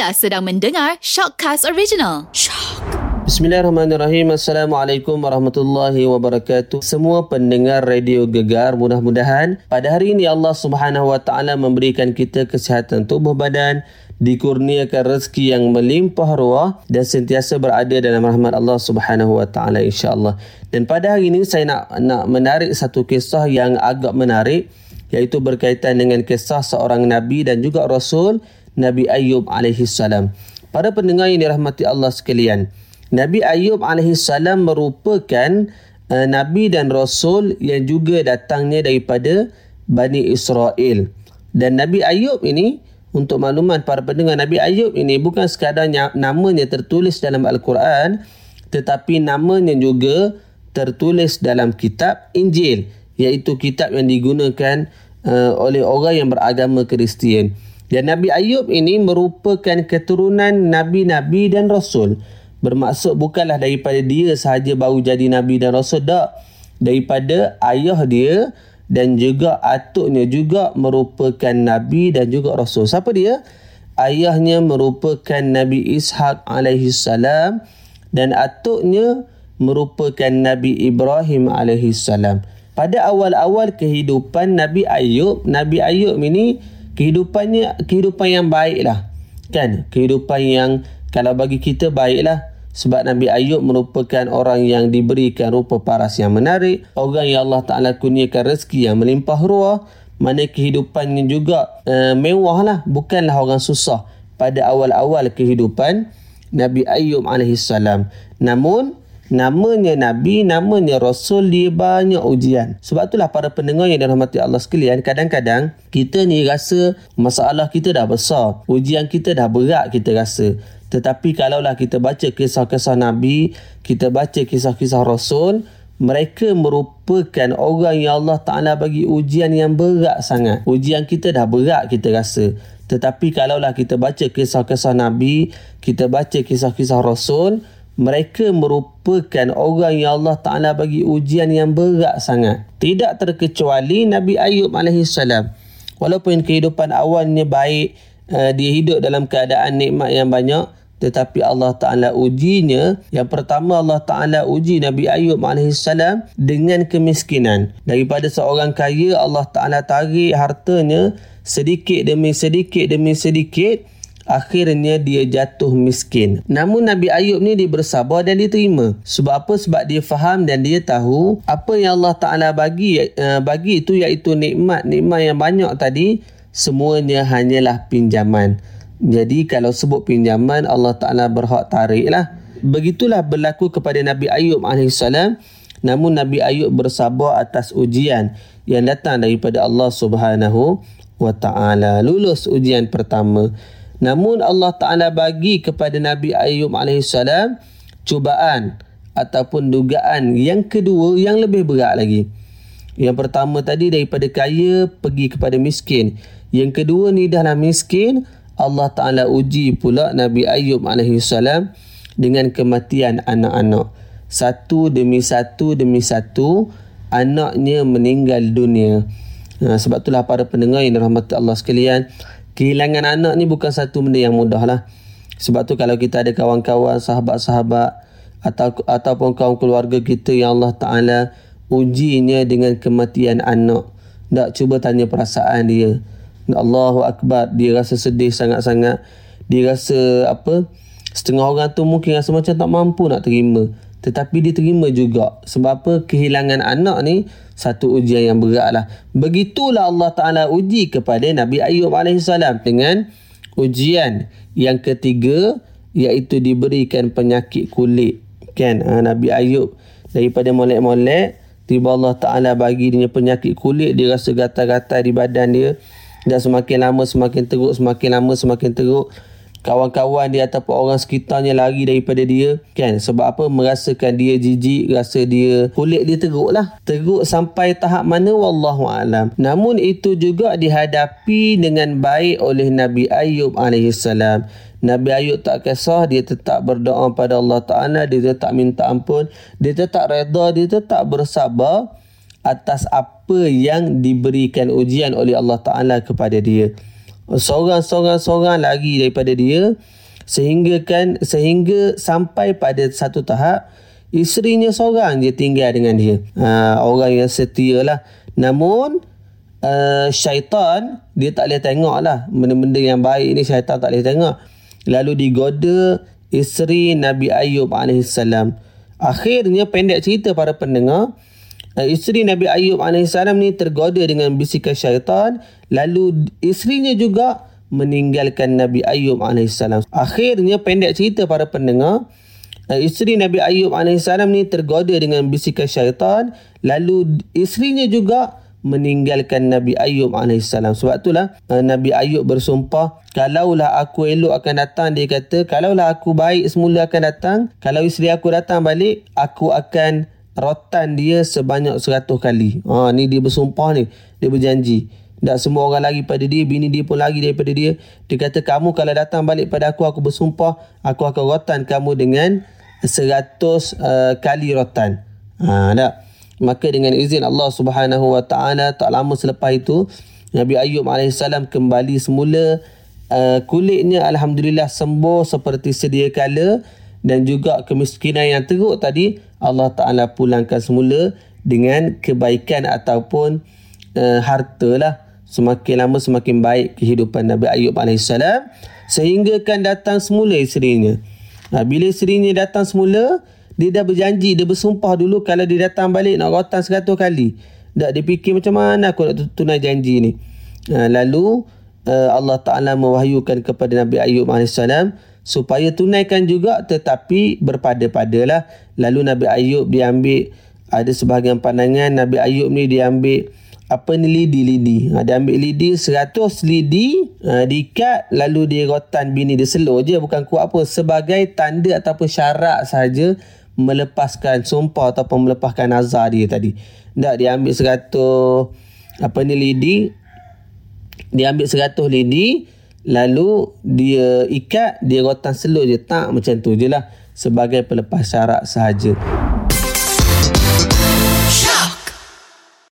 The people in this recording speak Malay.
Anda sedang mendengar Shockcast Original. Bismillahirrahmanirrahim. Assalamualaikum warahmatullahi wabarakatuh. Semua pendengar radio Gegar, mudah-mudahan pada hari ini Allah Subhanahu wa taala memberikan kita kesihatan tubuh badan, dikurniakan rezeki yang melimpah ruah dan sentiasa berada dalam rahmat Allah Subhanahu wa taala insyaallah. Dan pada hari ini saya nak nak menarik satu kisah yang agak menarik iaitu berkaitan dengan kisah seorang nabi dan juga rasul Nabi Ayub alaihi salam. Para pendengar yang dirahmati Allah sekalian, Nabi Ayub AS merupakan uh, Nabi dan Rasul yang juga datangnya daripada Bani Israel. Dan Nabi Ayub ini, untuk makluman para pendengar, Nabi Ayub ini bukan sekadar namanya tertulis dalam Al-Quran, tetapi namanya juga tertulis dalam kitab Injil, iaitu kitab yang digunakan uh, oleh orang yang beragama Kristian. Dan Nabi Ayub ini merupakan keturunan Nabi-Nabi dan Rasul. Bermaksud bukanlah daripada dia sahaja baru jadi nabi dan rasul tak. Daripada ayah dia dan juga atuknya juga merupakan nabi dan juga rasul. Siapa dia? Ayahnya merupakan nabi ishaq alaihi salam dan atuknya merupakan nabi ibrahim alaihi salam. Pada awal-awal kehidupan nabi ayub nabi ayub ini kehidupannya kehidupan yang baiklah. Kan? Kehidupan yang kalau bagi kita baiklah. Sebab Nabi Ayub merupakan orang yang diberikan rupa paras yang menarik, orang yang Allah Ta'ala kurniakan rezeki yang melimpah ruah, mana kehidupannya juga uh, mewah lah, bukanlah orang susah. Pada awal-awal kehidupan Nabi Ayub AS. Namun, namanya Nabi, namanya Rasul, dia banyak ujian. Sebab itulah para pendengar yang dirahmati Allah sekalian, kadang-kadang kita ni rasa masalah kita dah besar, ujian kita dah berat kita rasa. Tetapi kalaulah kita baca kisah-kisah Nabi, kita baca kisah-kisah Rasul, mereka merupakan orang yang Allah Ta'ala bagi ujian yang berat sangat. Ujian kita dah berat kita rasa. Tetapi kalaulah kita baca kisah-kisah Nabi, kita baca kisah-kisah Rasul, mereka merupakan orang yang Allah Ta'ala bagi ujian yang berat sangat. Tidak terkecuali Nabi Ayub AS. Walaupun kehidupan awalnya baik, uh, dia hidup dalam keadaan nikmat yang banyak, tetapi Allah Ta'ala ujinya yang pertama Allah Ta'ala uji Nabi Ayub AS dengan kemiskinan daripada seorang kaya Allah Ta'ala tarik hartanya sedikit demi sedikit demi sedikit akhirnya dia jatuh miskin namun Nabi Ayub ni dia bersabar dan dia terima sebab apa? sebab dia faham dan dia tahu apa yang Allah Ta'ala bagi uh, bagi itu iaitu nikmat-nikmat yang banyak tadi semuanya hanyalah pinjaman jadi kalau sebut pinjaman Allah Ta'ala berhak tarik lah. Begitulah berlaku kepada Nabi Ayub AS. Namun Nabi Ayub bersabar atas ujian yang datang daripada Allah Subhanahu wa Ta'ala. Lulus ujian pertama. Namun Allah Ta'ala bagi kepada Nabi Ayub AS cubaan ataupun dugaan yang kedua yang lebih berat lagi. Yang pertama tadi daripada kaya pergi kepada miskin. Yang kedua ni dah lah miskin, Allah Ta'ala uji pula Nabi Ayub AS dengan kematian anak-anak. Satu demi satu demi satu, anaknya meninggal dunia. Ha, sebab itulah para pendengar yang dirahmati Allah sekalian, kehilangan anak ni bukan satu benda yang mudah lah. Sebab tu kalau kita ada kawan-kawan, sahabat-sahabat atau ataupun kawan keluarga kita yang Allah Ta'ala ujinya dengan kematian anak. Tak cuba tanya perasaan dia. Allahu Akbar dia rasa sedih sangat-sangat dia rasa apa setengah orang tu mungkin rasa macam tak mampu nak terima tetapi dia terima juga. Sebab apa? Kehilangan anak ni satu ujian yang berat lah begitulah Allah Ta'ala uji kepada Nabi Ayub AS dengan ujian yang ketiga iaitu diberikan penyakit kulit. Kan? Ha, Nabi Ayub daripada molek-molek tiba Allah Ta'ala bagi dia penyakit kulit dia rasa gatal-gatal di badan dia. Dan semakin lama semakin teruk, semakin lama semakin teruk. Kawan-kawan dia ataupun orang sekitarnya lari daripada dia. Kan? Sebab apa? Merasakan dia jijik, rasa dia kulit dia teruk lah. Teruk sampai tahap mana? Wallahualam. Namun itu juga dihadapi dengan baik oleh Nabi Ayub AS. Nabi Ayub tak kisah, dia tetap berdoa pada Allah Ta'ala, dia tetap minta ampun, dia tetap reda, dia tetap bersabar atas apa yang diberikan ujian oleh Allah Ta'ala kepada dia. Seorang-seorang-seorang lagi daripada dia sehingga kan sehingga sampai pada satu tahap isterinya seorang je tinggal dengan dia. Ha, orang yang setia lah namun uh, syaitan dia tak boleh tengok lah benda-benda yang baik ni syaitan tak boleh tengok. Lalu digoda isteri Nabi Ayub AS akhirnya pendek cerita para pendengar isteri Nabi Ayub AS ni tergoda dengan bisikan syaitan lalu isterinya juga meninggalkan Nabi Ayub AS. Akhirnya pendek cerita para pendengar, eh, isteri Nabi Ayub AS ni tergoda dengan bisikan syaitan, lalu isterinya juga meninggalkan Nabi Ayub AS. Sebab itulah eh, Nabi Ayub bersumpah, kalaulah aku elok akan datang, dia kata, kalaulah aku baik semula akan datang, kalau isteri aku datang balik, aku akan rotan dia sebanyak seratus kali. Ha, ni dia bersumpah ni, dia berjanji. Tak semua orang lagi pada dia, bini dia pun lagi daripada dia. Dia kata, kamu kalau datang balik pada aku, aku bersumpah, aku akan rotan kamu dengan seratus uh, kali rotan. Ha, tak? Maka dengan izin Allah subhanahu wa ta'ala, tak lama selepas itu, Nabi Ayub AS kembali semula. Uh, kulitnya Alhamdulillah sembuh seperti sedia kala. Dan juga kemiskinan yang teruk tadi, Allah Ta'ala pulangkan semula dengan kebaikan ataupun uh, harta lah semakin lama semakin baik kehidupan Nabi Ayub AS sehingga kan datang semula isterinya. Ha, bila isterinya datang semula, dia dah berjanji, dia bersumpah dulu kalau dia datang balik nak rotan seratus kali. Tak dia fikir macam mana aku nak tunai janji ni. Ha, lalu uh, Allah Ta'ala mewahyukan kepada Nabi Ayub AS supaya tunaikan juga tetapi berpada-padalah. Lalu Nabi Ayub diambil, ada sebahagian pandangan Nabi Ayub ni diambil apa ni lidi-lidi. Ha, dia ambil lidi, 100 lidi, ha, diikat, lalu dia rotan bini dia slow je, bukan kuat apa. Sebagai tanda ataupun syarat saja melepaskan sumpah ataupun melepaskan nazar dia tadi. Tak, dia ambil 100, apa ni lidi, dia ambil 100 lidi, lalu dia ikat, dia rotan slow je. Tak, macam tu je lah. Sebagai pelepas syarat sahaja.